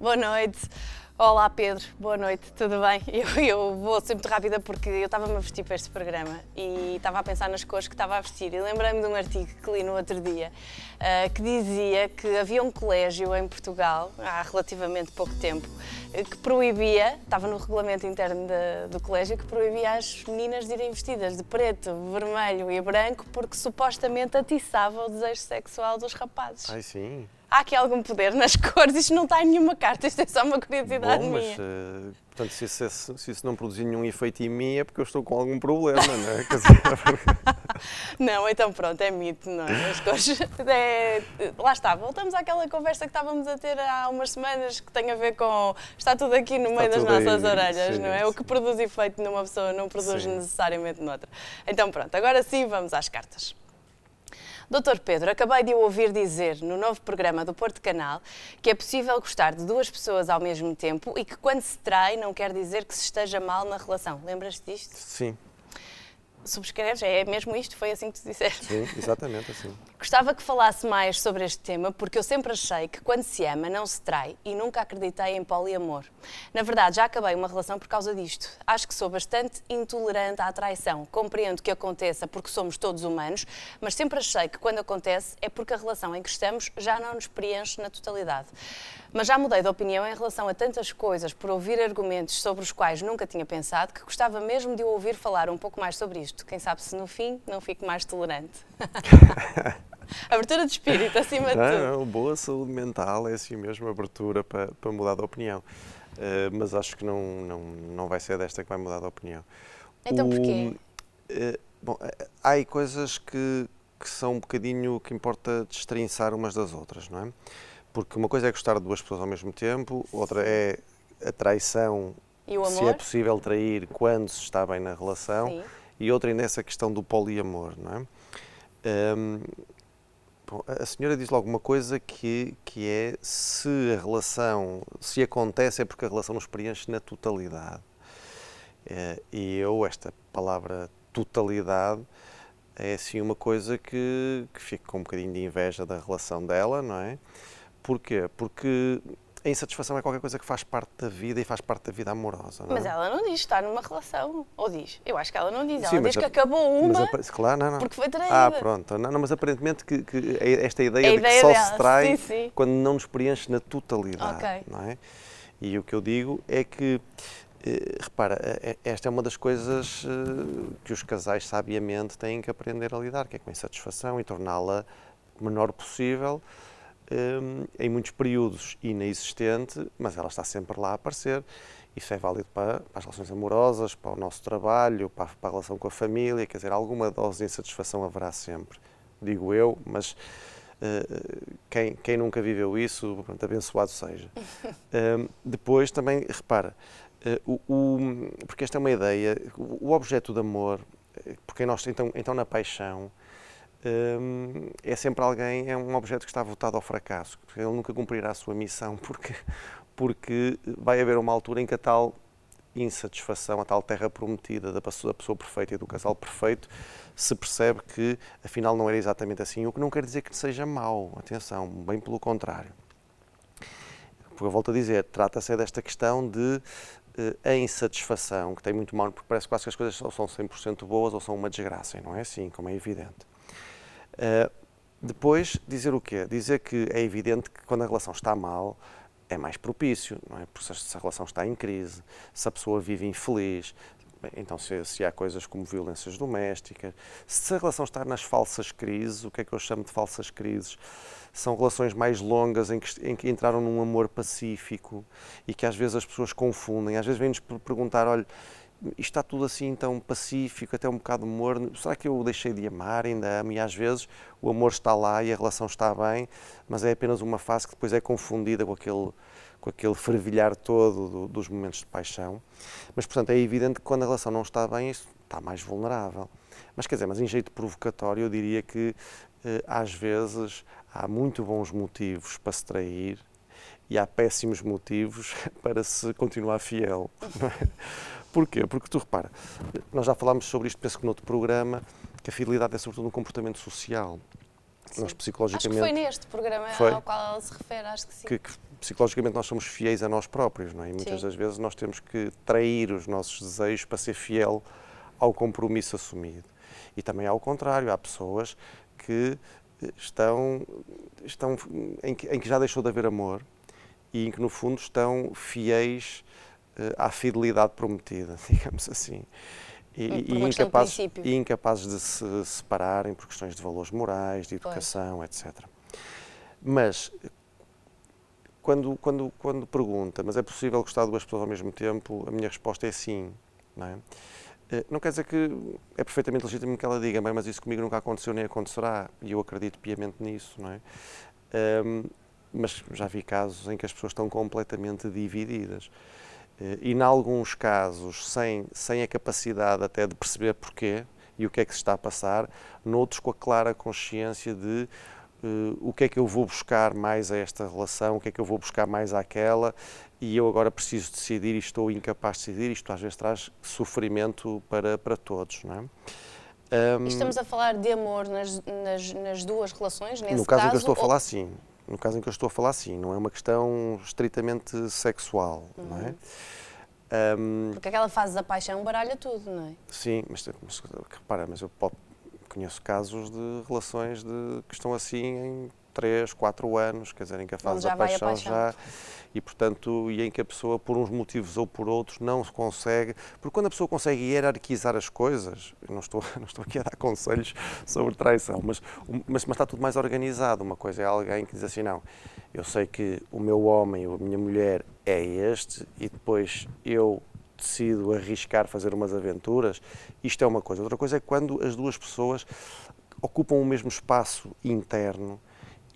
Boa noite. Olá Pedro, boa noite, tudo bem? Eu, eu vou muito rápida porque eu estava-me a vestir para este programa e estava a pensar nas cores que estava a vestir e lembrei-me de um artigo que li no outro dia uh, que dizia que havia um colégio em Portugal, há relativamente pouco tempo, que proibia, estava no regulamento interno de, do colégio, que proibia as meninas de irem vestidas de preto, vermelho e branco porque supostamente atiçava o desejo sexual dos rapazes. Ai sim há aqui algum poder nas cores, isto não está em nenhuma carta, isto é só uma curiosidade Bom, mas, minha. Uh, portanto, se isso, se isso, não produzir nenhum efeito em mim é porque eu estou com algum problema, não é? não, então pronto, é mito, não é? As cores. É, lá está, voltamos àquela conversa que estávamos a ter há umas semanas que tem a ver com. Está tudo aqui no meio das nossas aí, orelhas, sim, não é? Sim. O que produz efeito numa pessoa não produz sim. necessariamente noutra. Então pronto, agora sim vamos às cartas. Doutor Pedro, acabei de ouvir dizer no novo programa do Porto Canal que é possível gostar de duas pessoas ao mesmo tempo e que quando se trai não quer dizer que se esteja mal na relação. Lembras-te disto? Sim subscreves? É mesmo isto? Foi assim que tu disseste? Sim, exatamente assim. Gostava que falasse mais sobre este tema, porque eu sempre achei que quando se ama não se trai e nunca acreditei em poliamor. Na verdade, já acabei uma relação por causa disto. Acho que sou bastante intolerante à traição. Compreendo que aconteça porque somos todos humanos, mas sempre achei que quando acontece é porque a relação em que estamos já não nos preenche na totalidade. Mas já mudei de opinião em relação a tantas coisas por ouvir argumentos sobre os quais nunca tinha pensado que gostava mesmo de ouvir falar um pouco mais sobre isto. Quem sabe se no fim não fico mais tolerante. abertura de espírito, acima de tudo. Não, boa saúde mental é assim mesmo abertura para, para mudar de opinião. Uh, mas acho que não, não, não vai ser desta que vai mudar de opinião. Então o, porquê? Uh, bom, há aí coisas que, que são um bocadinho que importa destrinçar umas das outras, não é? Porque uma coisa é gostar de duas pessoas ao mesmo tempo, outra é a traição, se é possível trair quando se está bem na relação, Sim. E outra é nessa questão do poliamor, não é? Um, bom, a senhora diz logo uma coisa que, que é se a relação, se acontece é porque a relação nos preenche na totalidade. É, e eu, esta palavra totalidade, é assim uma coisa que, que fico com um bocadinho de inveja da relação dela, não é? Porquê? Porque a insatisfação é qualquer coisa que faz parte da vida e faz parte da vida amorosa. Não é? Mas ela não diz estar numa relação. Ou diz? Eu acho que ela não diz. Ela Sim, diz que acabou uma claro, não, não. porque foi traída. Ah, pronto. Não, não mas aparentemente que, que esta ideia, a de ideia que só dela. se trai sim, sim. quando não nos preenche na totalidade. Okay. Não é? E o que eu digo é que, eh, repara, eh, eh, esta é uma das coisas que os casais sabiamente têm que aprender a lidar, que é com a insatisfação e torná-la o menor possível um, em muitos períodos inexistente, mas ela está sempre lá a aparecer. Isso é válido para, para as relações amorosas, para o nosso trabalho, para, para, a relação com a família, quer dizer, alguma dose de insatisfação haverá sempre, digo eu, mas uh, quem, quem, nunca viveu isso, pronto, abençoado seja. Um, depois também, repara, uh, o, o, porque esta é uma ideia, o, o objeto de amor, eh, porque nós, então, então na paixão, é sempre alguém, é um objeto que está votado ao fracasso, ele nunca cumprirá a sua missão, porque, porque vai haver uma altura em que a tal insatisfação, a tal terra prometida da pessoa, da pessoa perfeita e do casal perfeito, se percebe que afinal não era exatamente assim, o que não quer dizer que seja mau, atenção, bem pelo contrário. Porque eu volto a dizer, trata-se desta questão de uh, a insatisfação, que tem muito mal, porque parece quase que as coisas ou são 100% boas ou são uma desgraça, e não é assim, como é evidente. Uh, depois, dizer o quê? Dizer que é evidente que quando a relação está mal, é mais propício, não é? Porque se a relação está em crise, se a pessoa vive infeliz, então se, se, há coisas como violências domésticas, se a relação está nas falsas crises, o que é que eu chamo de falsas crises? São relações mais longas em que, em que entraram num amor pacífico e que às vezes as pessoas confundem. Às vezes vêm-nos perguntar, olha, está tudo assim tão pacífico, até um bocado morno. Será que eu deixei de amar? Ainda amo? E às vezes o amor está lá e a relação está bem, mas é apenas uma fase que depois é confundida com aquele, com aquele fervilhar todo do, dos momentos de paixão. Mas, portanto, é evidente que quando a relação não está bem, isso está mais vulnerável. Mas, quer dizer, mas em jeito provocatório, eu diria que eh, às vezes há muito bons motivos para se trair e há péssimos motivos para se continuar fiel. Porquê? Porque tu repara, nós já falámos sobre isto, penso que noutro programa, que a fidelidade é sobretudo um comportamento social. sim. nós psicologicamente... Acho que foi neste programa foi? ao qual ela se refere, acho que sim. Que, que, psicologicamente nós somos fiéis a nós próprios, não é? E muitas sim. das vezes nós temos que trair os nossos desejos para ser fiel ao compromisso assumido. E também ao contrário, há pessoas que estão, estão em, que, em que já deixou de haver amor e em que no fundo estão fiéis à fidelidade prometida, digamos assim. E, e, incapazes, e, incapazes, de se separarem por questões de valores morais, de educação, pois. etc. Mas quando, quando, quando pergunta, mas é possível gostar de duas pessoas ao mesmo tempo, a minha resposta é sim. Não, é? Eh, não quer dizer que é perfeitamente legítimo que ela diga, mas isso comigo nunca aconteceu nem acontecerá, e eu acredito piamente nisso. Não é? Um, mas já vi casos em que as pessoas estão completamente divididas. Eh, e, em alguns casos, sem, sem a capacidade até de perceber porquê e o que é que se está a passar, noutros com a clara consciência de uh, o que é que eu vou buscar mais a esta relação, o que é que eu vou buscar mais àquela, e eu agora preciso decidir e estou incapaz de decidir. Isto às vezes traz sofrimento para, para todos. Não é? Um, Estamos a falar de amor nas, nas, nas duas relações, nesse no caso, caso que eu estou ou... a falar, sim. No caso em que eu estou a falar, sim. Não é uma questão estritamente sexual, uhum. não é? Um, Porque aquela fase da paixão baralha tudo, não é? Sim, mas, mas repara, mas eu conheço casos de relações de, que estão assim em 3, 4 anos, quer dizer, em que a fase da paixão, paixão, já e portanto e em que a pessoa por uns motivos ou por outros não se consegue, porque quando a pessoa consegue hierarquizar as coisas, não estou não estou aqui a dar conselhos sobre traição, mas mas, mas está tudo mais organizado. Uma coisa é alguém que diz assim não, eu sei que o meu homem ou a minha mulher é este e depois eu decido arriscar fazer umas aventuras, isto é uma coisa. Outra coisa é quando as duas pessoas ocupam o mesmo espaço interno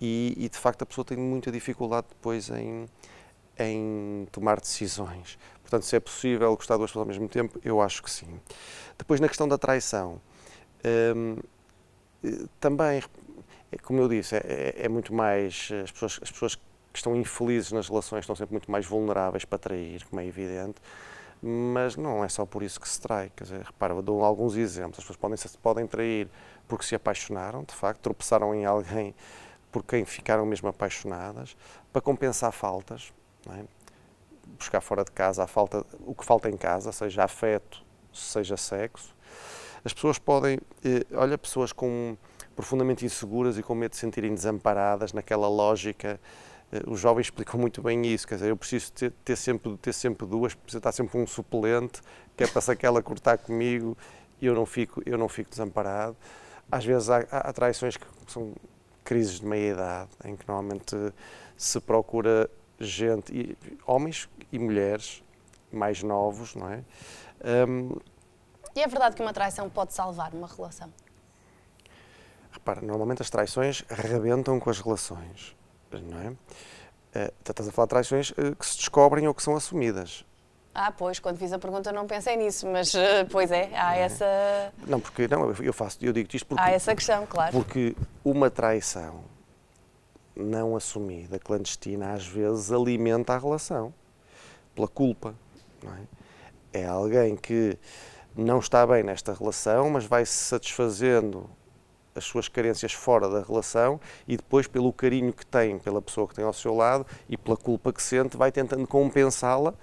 e, e de facto a pessoa tem muita dificuldade depois em, em tomar decisões. Portanto, se é possível gostar de duas pessoas ao mesmo tempo, eu acho que sim. Depois, na questão da traição, hum, também, é como eu disse, é, é, é, muito mais. As pessoas, as pessoas que estão infelizes nas relações estão sempre muito mais vulneráveis para trair, como é evidente. Mas não é só por isso que se trai. Quer dizer, repara, dou alguns exemplos. As pessoas podem, podem trair porque se apaixonaram, de facto, tropeçaram em alguém por quem ficaram mesmo apaixonadas, para compensar faltas, é? buscar fora de casa a falta, o que falta em casa, seja afeto, seja sexo. As pessoas podem, eh, olha, pessoas com profundamente inseguras e com medo de se sentirem desamparadas naquela lógica. Eh, os jovens explicam muito bem isso, quer dizer, eu preciso ter, ter sempre, ter sempre duas, preciso estar sempre um suplente, que é para se aquela cortar comigo e eu não fico, eu não fico desamparado. Às vezes há, há traições que são crises de meia-idade, em que normalmente se procura gente, e, homens e mulheres mais novos, não é? Um, e é verdade que uma traição pode salvar uma relação? Repara, normalmente as traições arrebentam com as relações, não é? Uh, estás a falar de traições uh, que se descobrem ou que são assumidas. Ah, pois, quando fiz a pergunta não pensei nisso, mas uh, pois é, há é. essa. Não, porque não, eu faço, eu digo isto porque. Há essa questão, claro. Porque uma traição não assumida, clandestina, às vezes alimenta a relação pela culpa. É? é alguém que não está bem nesta relação, mas vai se satisfazendo as suas carências fora da relação e depois, pelo carinho que tem pela pessoa que tem ao seu lado e pela culpa que sente, vai tentando compensá-la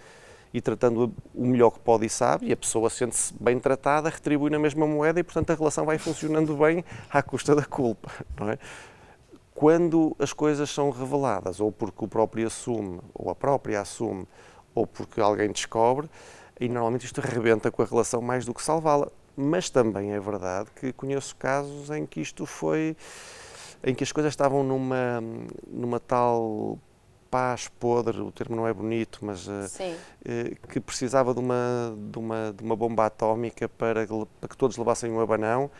e tratando o melhor que pode e sabe, e a pessoa sente-se bem tratada, retribui na mesma moeda e, portanto, a relação vai funcionando bem à custa da culpa. Não é? Quando as coisas são reveladas, ou porque o próprio assume, ou a própria assume, ou porque alguém descobre, e normalmente isto arrebenta com a relação mais do que salvá-la. Mas também é verdade que conheço casos em que isto foi. em que as coisas estavam numa, numa tal paz podre, o termo não é bonito, mas uh, uh, que precisava de uma, de, uma, de uma bomba atómica para, para que todos levassem um abanão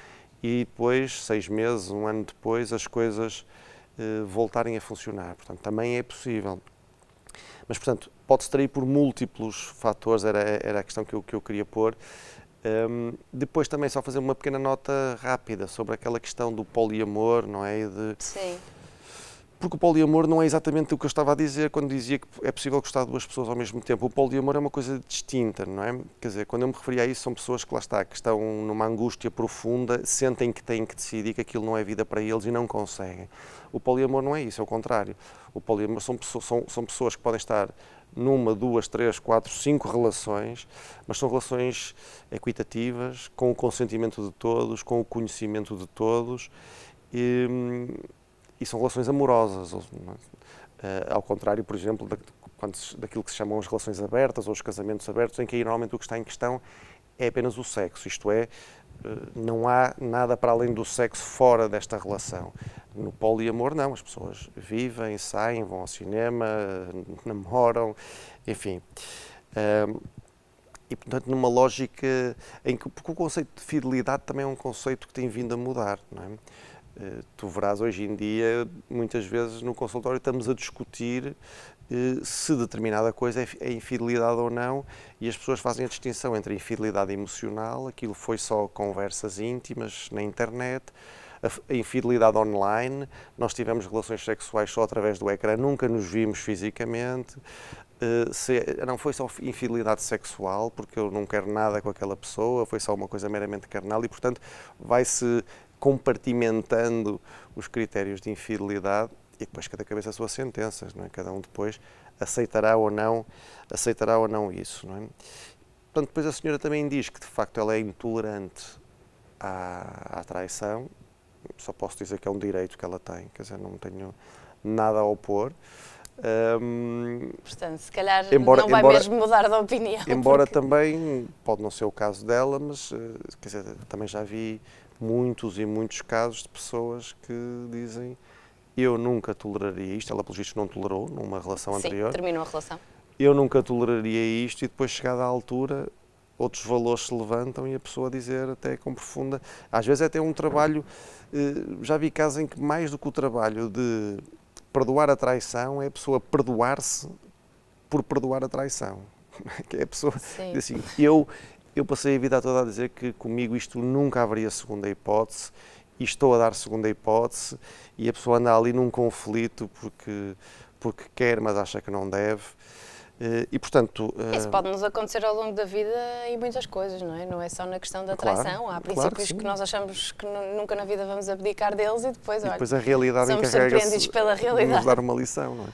e depois, seis meses, um ano depois, as coisas uh, voltarem a funcionar. Portanto, também é possível. Mas, portanto, pode-se trair por múltiplos fatores, era, era a questão que eu, que eu queria pôr. Um, depois também só fazer uma pequena nota rápida sobre aquela questão do poliamor, não é? De, Sim porque o poliamor não é exatamente o que eu estava a dizer quando dizia que é possível gostar de duas pessoas ao mesmo tempo. O poliamor é uma coisa distinta, não é? Quer dizer, quando eu me referi a isso, são pessoas que lá está, que estão numa angústia profunda, sentem que têm que decidir que aquilo não é vida para eles e não conseguem. O poliamor não é isso, é o contrário. O poliamor são, são, são pessoas que podem estar numa, duas, três, quatro, cinco relações, mas são relações equitativas, com o consentimento de todos, com o conhecimento de todos. E, e são relações amorosas. Uh, ao contrário, por exemplo, da, quando, daquilo que se chamam as relações abertas ou os casamentos abertos, em que aí normalmente o que está em questão é apenas o sexo, isto é, uh, não há nada para além do sexo fora desta relação. No poliamor, não, as pessoas vivem, saem, vão ao cinema, namoram, enfim. Uh, e, portanto, numa lógica em que porque o conceito de fidelidade também é um conceito que tem vindo a mudar, não é? Eh, tu verás hoje em dia, muitas vezes no consultório estamos a discutir eh, se determinada coisa é, é infidelidade ou não, e as pessoas fazem a distinção entre a infidelidade emocional, aquilo foi só conversas íntimas na internet, a infidelidade online, nós tivemos relações sexuais só através do ecrã, nunca nos vimos fisicamente, eh, se, não foi só infidelidade sexual, porque eu não quero nada com aquela pessoa, foi só uma coisa meramente carnal e, portanto, vai-se compartimentando os critérios de infidelidade e depois cada cabeça a suas sentenças, não é? Cada um depois aceitará ou não, aceitará ou não isso, não é? Portanto, depois a senhora também diz que de facto ela é intolerante à, à traição. Só posso dizer que é um direito que ela tem, quer dizer, não tenho nada a opor. Um, Portanto, se calhar embora, não vai embora, mesmo mudar de opinião. Embora porque... também, pode não ser o caso dela, mas eh, quer dizer, também já vi muitos e muitos casos de pessoas que dizem eu nunca toleraria isto, ela pelo visto não tolerou numa relação Sim, anterior. terminou a relação. Eu nunca toleraria isto e depois chegada à altura outros valores se levantam e a pessoa dizer até com profunda... Às vezes é até um trabalho, eh, já vi casos em que mais do que o trabalho de perdoar a traição é a pessoa perdoar-se por perdoar a traição. Que é a pessoa Sim. assim, eu eu passei a vida toda a dizer que comigo isto nunca haveria segunda hipótese e estou a dar segunda hipótese e a pessoa anda ali num conflito porque, porque quer, mas acha que não deve. Eh, e, portanto, Isso pode nos acontecer ao longo da vida em muitas coisas, não é? Não é só na questão da traição. Há princípios claro que, que, nós achamos que nunca na vida vamos abdicar deles e depois, e depois olha, a realidade surpreendidos pela realidade. nos dar uma lição, não é?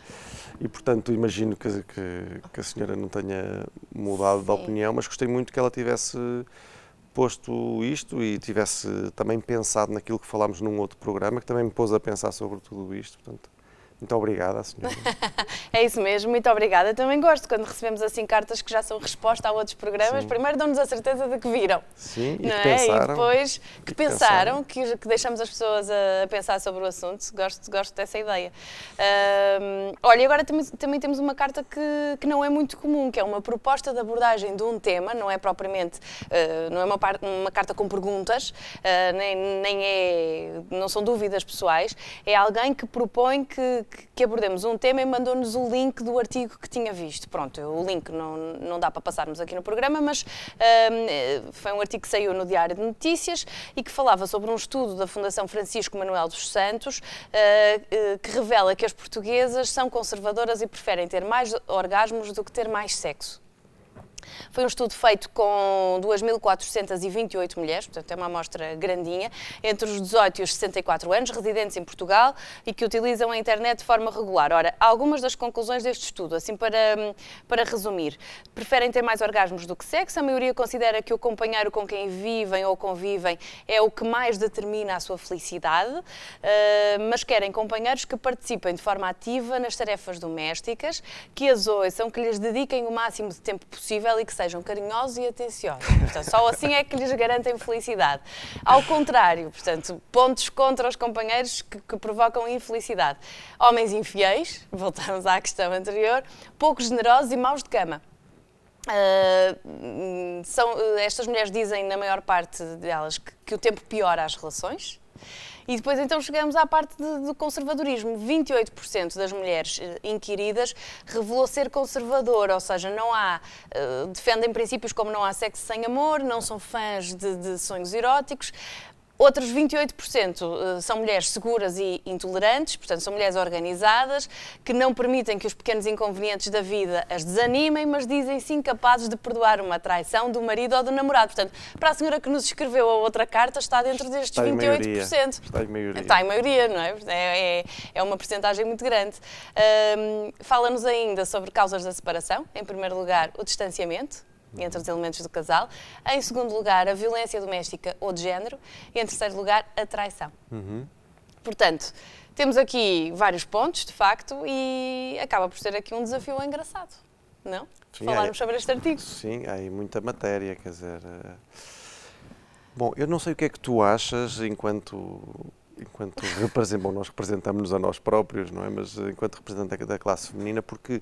E, portanto, imagino que, que, que a senhora não tenha mudado Sim. de opinião, mas gostei muito que ela tivesse posto isto e tivesse também pensado naquilo que falámos num outro programa, que também me pôs a pensar sobre tudo isto. Portanto, muito obrigada, senhora. é isso mesmo, muito obrigada. Também gosto quando recebemos assim cartas que já são resposta a outros programas. Sim. Primeiro dão-nos a certeza de que viram. Sim, e, que é? pensaram, e depois que, que pensaram, que, que, deixamos as pessoas a, pensar sobre o assunto. Gosto, gosto dessa ideia. Uh, olha, agora também, também, temos uma carta que, que não é muito comum, que é uma proposta de abordagem de um tema, não é propriamente, uh, não é uma, par, uma, carta com perguntas, uh, nem, nem é, não são dúvidas pessoais, é alguém que propõe que que abordemos um tema e mandou-nos o link do artigo que tinha visto. Pronto, o link não, não dá para passarmos aqui no programa, mas um, foi um artigo que saiu no Diário de Notícias e que falava sobre um estudo da Fundação Francisco Manuel dos Santos uh, que revela que as portuguesas são conservadoras e preferem ter mais orgasmos do que ter mais sexo. Foi um estudo feito com 2.428 mulheres, portanto é uma amostra grandinha, entre os 18 e os 64 anos, residentes em Portugal e que utilizam a internet de forma regular. Ora, algumas das conclusões deste estudo, assim para, para resumir, preferem ter mais orgasmos do que sexo, a maioria considera que o companheiro com quem vivem ou convivem é o que mais determina a sua felicidade, eh, mas querem companheiros que participem de forma ativa nas tarefas domésticas, que as ouçam, que lhes dediquem o máximo de tempo possível e que sejam carinhosos e atenciosos. Portanto, só assim é que lhes garantem felicidade. Ao contrário, portanto, pontos contra os companheiros que, que provocam infelicidade. Homens infiéis, voltamos à questão anterior, pouco generosos e maus de cama. Uh, são, estas mulheres dizem, na maior parte delas, que, que o tempo piora as relações. E depois então chegamos à parte do conservadorismo. 28% das mulheres eh, inquiridas revelou ser conservador, ou seja, não há, uh, defendem princípios como não há sexo sem amor, não são fãs de, de sonhos eróticos, Outros 28% eh, são mulheres seguras e intolerantes, portanto, são mulheres organizadas, que não permitem que os pequenos inconvenientes da vida as desanimem, mas dizem-se incapazes de perdoar uma traição do marido ou do namorado. Portanto, para a senhora que nos escreveu a outra carta, está dentro destes está 28%. Maioria. Está em maioria. Está em maioria, não é? É, é, é uma porcentagem muito grande. Um, Fala-nos ainda sobre causas da separação. Em primeiro lugar, o distanciamento entre os elementos do casal. Em segundo lugar, a violência doméstica ou de género. E em terceiro lugar, a traição. Uhum. Portanto, temos aqui vários pontos, de facto, e acaba por ser aqui um desafio engraçado, não? Sim, Falarmos é, sobre este artigo. Sim, há aí muita matéria, quer dizer. Uh... Bom, eu não sei o que é que tu achas enquanto enquanto representamos, bom, nós representamos-nos a nós próprios, não é? Mas enquanto representante da classe feminina, porque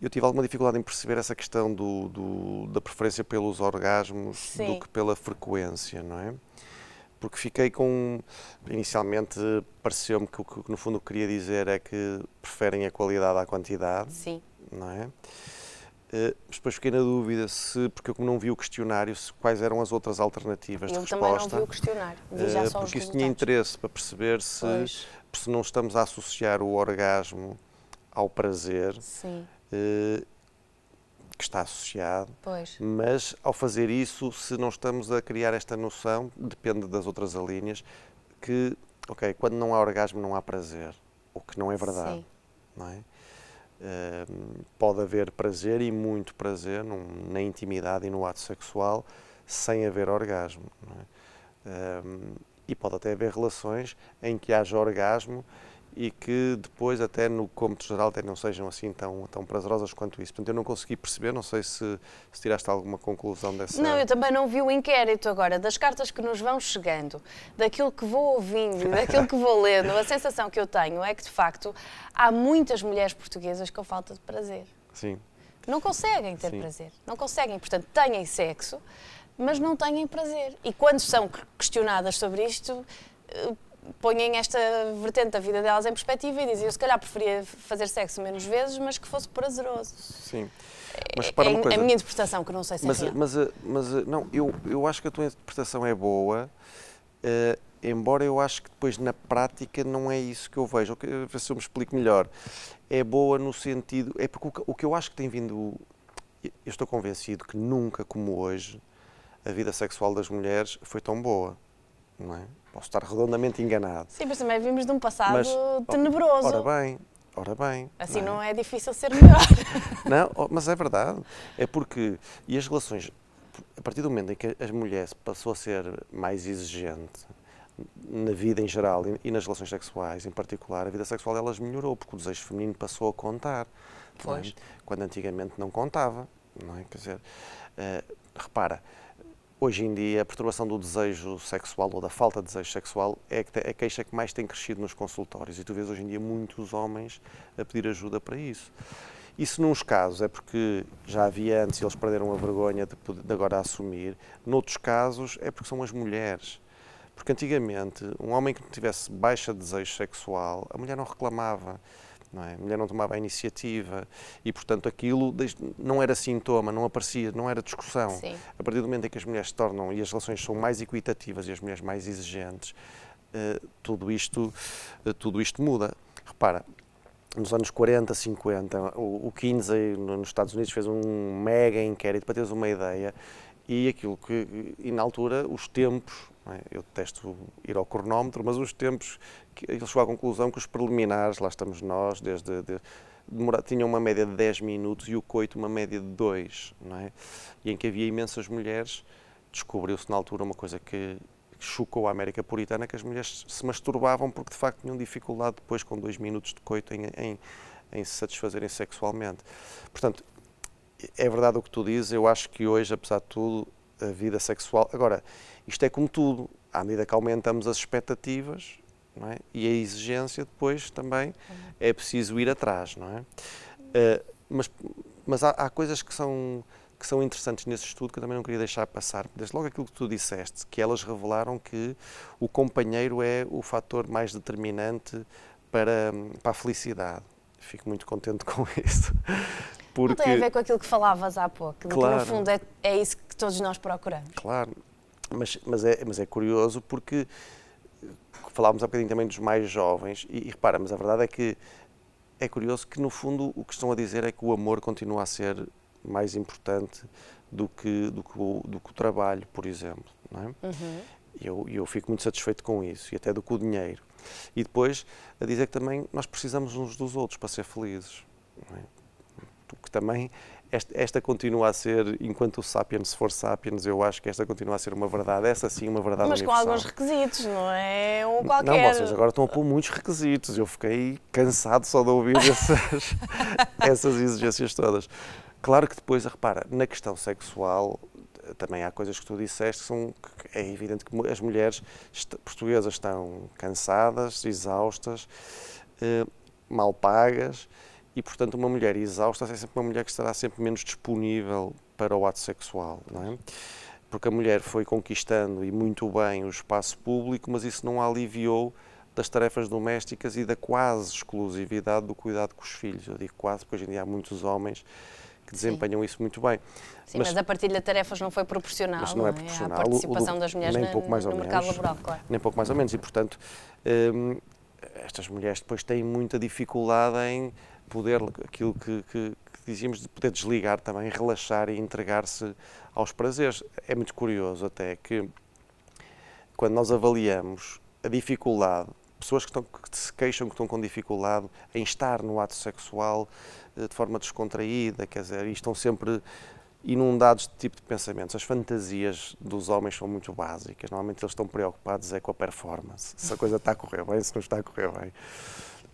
eu tive alguma dificuldade em perceber essa questão do, do, da preferência pelos orgasmos Sim. do que pela frequência, não é? Porque fiquei com. Inicialmente pareceu-me que o que no fundo queria dizer é que preferem a qualidade à quantidade. Sim. Não é? Uh, depois fiquei na dúvida se, porque eu como não vi o questionário, se, quais eram as outras alternativas eu de resposta. Eu também não vi o questionário, vi já uh, só Porque isso tinha interesse para perceber se, se não estamos a associar o orgasmo ao prazer. Sim eh, que está associado, pois. mas ao fazer isso, se não estamos a criar esta noção, depende das outras linhas, que, ok, quando não há orgasmo não há prazer, o que não é verdade, Sim. não é? Uh, pode haver prazer e muito prazer num, na intimidade e no ato sexual sem haver orgasmo. É? Uh, e pode até haver relações em que haja orgasmo e que depois até no cômputo geral até não sejam assim tão, tão prazerosas quanto isso. Portanto, eu não consegui perceber, não sei se, se tiraste alguma conclusão dessa... Não, eu também não vi o inquérito agora, das cartas que nos vão chegando, daquilo que vou ouvindo, daquilo que vou lendo, a sensação que eu tenho é que, de facto, há muitas mulheres portuguesas com falta de prazer. Sim. Não conseguem ter Sim. prazer, não conseguem, portanto, têm sexo, mas não têm prazer. E quando são questionadas sobre isto, eh, põem esta vertente da vida delas em perspectiva e dizem eu se calhar preferia fazer sexo menos vezes, mas que fosse prazeroso. Sim. Mas para é, uma coisa. a minha interpretação, que não sei se mas, é real. Mas, mas, não, eu, eu acho que a tua interpretação é boa, uh, embora eu acho que depois na prática não é isso que eu vejo. Ver se eu me explico melhor. É boa no sentido. É porque o que, o que eu acho que tem vindo. Eu estou convencido que nunca como hoje a vida sexual das mulheres foi tão boa. Não é? Posso estar redondamente enganado. Sim, mas também vimos de um passado mas, tenebroso. Ora bem, ora bem. Assim não é, não é difícil ser melhor. não, oh, mas é verdade. É porque, e as relações, a partir do momento em que a mulher passou a ser mais exigente na vida em geral e nas relações sexuais em particular, a vida sexual delas melhorou, porque o desejo feminino passou a contar. É? Pois. É? Quando antigamente não contava. Não é? Quer dizer, uh, repara, Hoje em dia, a perturbação do desejo sexual ou da falta de desejo sexual é a queixa que mais tem crescido nos consultórios e tu vês hoje em dia muitos homens a pedir ajuda para isso. Isso, nos casos, é porque já havia antes e eles perderam a vergonha de, de agora assumir. Noutros casos, é porque são as mulheres. Porque antigamente, um homem que tivesse baixa de desejo sexual, a mulher não reclamava. Não é? A mulher não tomava a iniciativa e, portanto, aquilo não era sintoma, não aparecia, não era discussão. Sim. A partir do momento em que as mulheres se tornam e as relações são mais equitativas e as mulheres mais exigentes, uh, tudo, isto, uh, tudo isto muda. Repara, nos anos 40, 50, o, o Kinsey nos Estados Unidos fez um mega inquérito para teres uma ideia e aquilo que, e na altura, os tempos? Eu detesto ir ao cronómetro, mas os tempos ele chegou à conclusão que os preliminares, lá estamos nós, desde de, tinham uma média de 10 minutos e o coito uma média de 2, não é? E em que havia imensas mulheres, descobriu-se na altura uma coisa que chocou a América Puritana, que as mulheres se masturbavam porque de facto tinham dificuldade depois com 2 minutos de coito em, em, em se satisfazerem sexualmente. Portanto, é verdade o que tu dizes, eu acho que hoje, apesar de tudo, a vida sexual. Agora, isto é como tudo, à medida que aumentamos as expectativas, é? E a exigência depois também é preciso ir atrás, não é? Uh, mas mas há, há, coisas que são que são interessantes nesse estudo que eu também não queria deixar passar. Desde logo aquilo que tu disseste, que elas revelaram que o companheiro é o fator mais determinante para, para a felicidade. Fico muito contente com isso. Porque... Não tem a ver com aquilo que falavas há pouco, claro. que no fundo é, é isso que todos nós procuramos. Claro, mas, mas, é, mas é curioso porque falávamos há bocadinho também dos mais jovens e, e repara, mas a verdade é que é curioso que no fundo o que estão a dizer é que o amor continua a ser mais importante do que, do que, o, do que o trabalho, por exemplo. Não é? Uhum. Eu, eu fico muito satisfeito com isso, e até do que o dinheiro. E depois a dizer que também nós precisamos uns dos outros para ser felizes. É? Que também esta, esta, continua a ser, enquanto o Sapiens for Sapiens, eu acho que esta continua a ser uma verdade, essa sim, uma verdade Mas universal. com alguns requisitos, não é um qualquer. Não, vocês agora estão a pôr muitos requisitos. Eu fiquei cansado só de ouvir essas, essas exigências todas. Claro que depois, repara, na questão sexual, também há coisas que tu disseste que são é evidente que as mulheres portuguesas estão cansadas, exaustas, eh, mal pagas e, portanto, uma mulher exausta é sempre uma mulher que estará sempre menos disponível para o ato sexual, não é? Porque a mulher foi conquistando e muito bem o espaço público, mas isso não a aliviou das tarefas domésticas e da quase exclusividade do cuidado com os filhos. Eu digo quase porque hoje em dia há muitos homens que desempenham Sim. isso muito bem. Sim, mas, mas, a partilha de tarefas não foi proporcional. Mas não é proporcional. É? A participação do, das mulheres nem pouco mais no, no mercado laboral, claro. Nem pouco mais ou menos. E, portanto, hum, estas mulheres depois têm muita dificuldade em poder, aquilo que, que, que dizíamos, de poder desligar também, relaxar e entregar-se aos prazeres. É muito curioso até que, quando nós avaliamos a dificuldade pessoas que, estão, que, se queixam que estão com dificuldade em estar no ato sexual, de forma descontraída, quer dizer, e estão sempre inundados de tipo de pensamentos. As fantasias dos homens são muito básicas. Normalmente eles estão preocupados é com a performance. Se a coisa está a correr bem, se não está a correr bem.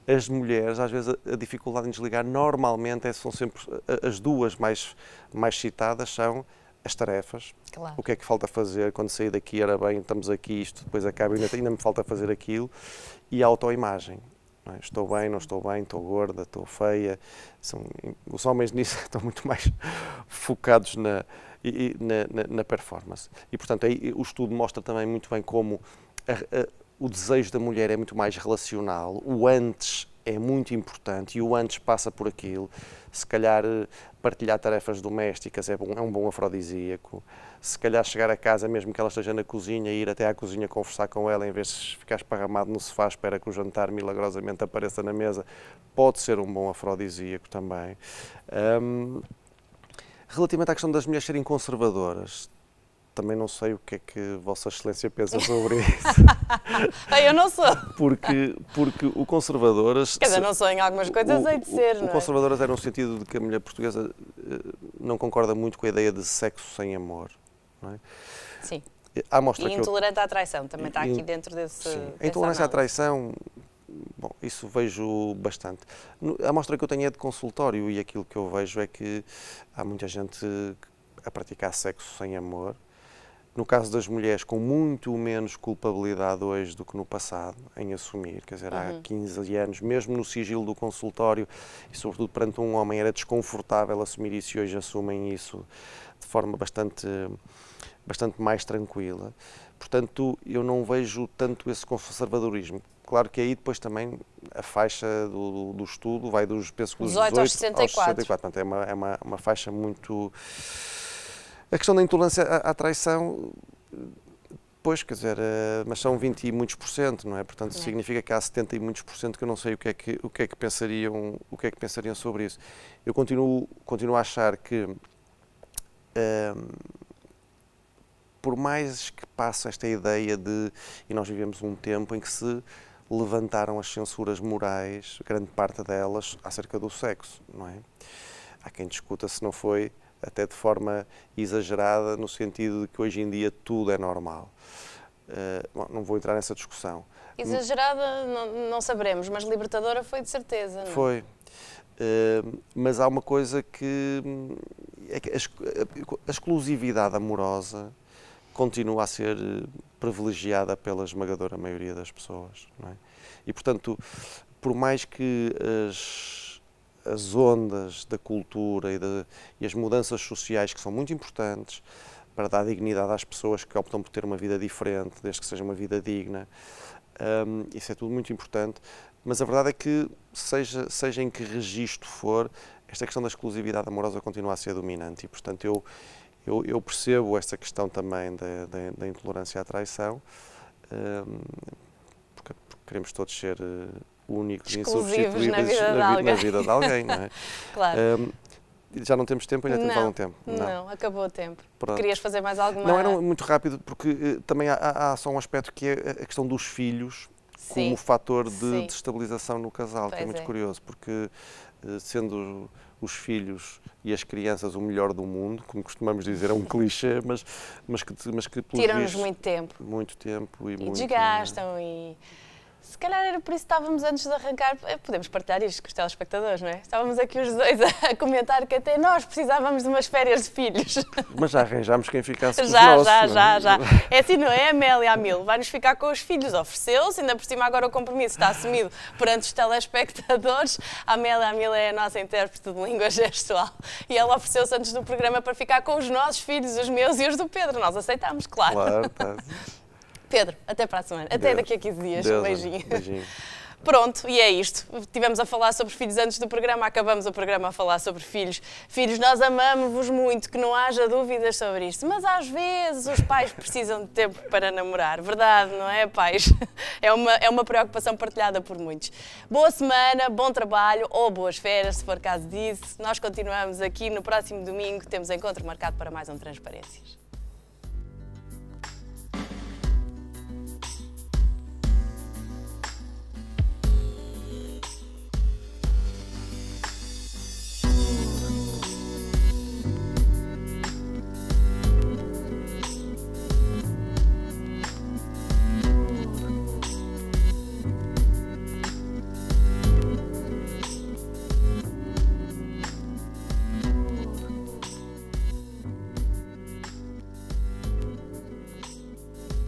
As mulheres, às vezes, a dificuldade em desligar, normalmente, é, são sempre as duas mais, mais citadas são as tarefas, claro. o que é que falta fazer, quando sair daqui era bem, estamos aqui, isto depois acaba, ainda, ainda me falta fazer aquilo, e a autoimagem. É? Estou bem, não estou bem, estou gorda, estou feia. São, os homens nisso estão muito mais focados na, na, na, na, performance. E, portanto, aí, o estudo mostra também muito bem como a, a, o desejo da mulher é muito mais relacional, o antes é muito importante e o antes passa por aquilo. Se calhar eh, partilhar tarefas domésticas é, bom, é um bom afrodisíaco. Se calhar chegar a casa, mesmo que ela esteja na cozinha, ir até à cozinha conversar com ela, em vez de ficar esparramado no sofá, espera que o jantar milagrosamente apareça na mesa, pode ser um bom afrodisíaco também. Um, relativamente à questão das mulheres serem conservadoras, também não sei o que é que Vossa Excelência pensa sobre isso. eu não sou. Porque, porque o conservadoras. Quer dizer, não sou em algumas coisas, hei de ser. O, o conservadoras era no sentido de que a mulher portuguesa eh, não concorda muito com a ideia de sexo sem amor. Não é? Sim. Há mostra e intolerante eu... à traição, também está aqui dentro desse. Sim. A intolerância à traição, bom, isso vejo bastante. A mostra que eu tenho é de consultório e aquilo que eu vejo é que há muita gente a praticar sexo sem amor no caso das mulheres, com muito menos culpabilidade hoje do que no passado em assumir. Quer dizer, uhum. há 15 anos, mesmo no sigilo do consultório e, sobretudo, perante um homem, era desconfortável assumir isso e hoje assumem isso de forma bastante, bastante mais tranquila. Portanto, eu não vejo tanto esse conservadorismo. Claro que aí depois também a faixa do, do estudo vai dos, penso dos 18, 18 aos 64. Aos 64. Portanto, é uma, é uma, uma faixa muito a questão da intolerância à, à traição, pois, quer dizer, uh, mas são 20 e muitos por cento, não é? Portanto, é. significa que há 70 e muitos por cento que eu não sei o que é que, o que, é que, pensariam, o que, é que pensariam sobre isso. Eu continuo, continuo a achar que, uh, por mais que passe esta ideia de, e nós vivemos um tempo em que se levantaram as censuras morais, grande parte delas, acerca do sexo, não é? Há quem discuta se não foi até de forma exagerada, no sentido de que hoje em dia tudo é normal. Uh, bom, não vou entrar nessa discussão. Exagerada não, não saberemos, mas libertadora foi de certeza. Não? É? Foi. Uh, mas há uma coisa que, é que a, a exclusividade amorosa continua a ser privilegiada pela esmagadora maioria das pessoas. É? E, portanto, por mais que as as ondas da cultura e, de, e, as mudanças sociais que são muito importantes para dar dignidade às pessoas que optam por ter uma vida diferente, desde que seja uma vida digna. Um, isso é tudo muito importante, mas a verdade é que, seja, seja em que registro for, esta questão da exclusividade amorosa continua a ser dominante e, portanto, eu, eu, eu, percebo esta questão também da, da, da intolerância à traição, um, porque, porque, queremos todos ser uh, únicos e insubstituíveis na vida, na, na vida de alguém, não é? claro. Um, já não temos tempo, ainda temos algum tempo? Não, não acabou o tempo. Pronto. Querias fazer mais alguma? Não, era muito rápido, porque uh, também há, há, só um aspecto que é a questão dos filhos Sim. como fator de desestabilização no casal, pois que é muito é. curioso, porque uh, sendo os filhos e as crianças o melhor do mundo, como costumamos dizer, é um clichê, mas, mas que, mas que tiram-nos muito tempo. Muito tempo e, e muito, desgastam e se calhar era por isso que estávamos antes de arrancar. Eh, podemos partilhar isto com os telespectadores, não é? Estávamos aqui os dois a comentar que até nós precisávamos de umas férias de filhos. Mas já arranjámos quem ficasse com já, os nossos. Já, já, já. É assim, não é, Amélia Amil? Vai-nos ficar com os filhos. Ofereceu-se, ainda por cima agora o compromisso está assumido perante os telespectadores. A Amélia Amil é a nossa intérprete de língua gestual e ela ofereceu-se antes do programa para ficar com os nossos filhos, os meus e os do Pedro. Nós aceitámos, claro. Claro, tá. Pedro, até para a semana. Até Deus. daqui a 15 dias. Deus, um beijinho. beijinho. Pronto, e é isto. Tivemos a falar sobre filhos antes do programa, acabamos o programa a falar sobre filhos. Filhos, nós amamos-vos muito, que não haja dúvidas sobre isto, mas às vezes os pais precisam de tempo para namorar, verdade, não é, pais? É uma, é uma preocupação partilhada por muitos. Boa semana, bom trabalho ou boas férias, se for caso disso. Nós continuamos aqui no próximo domingo, temos encontro marcado para mais um Transparências.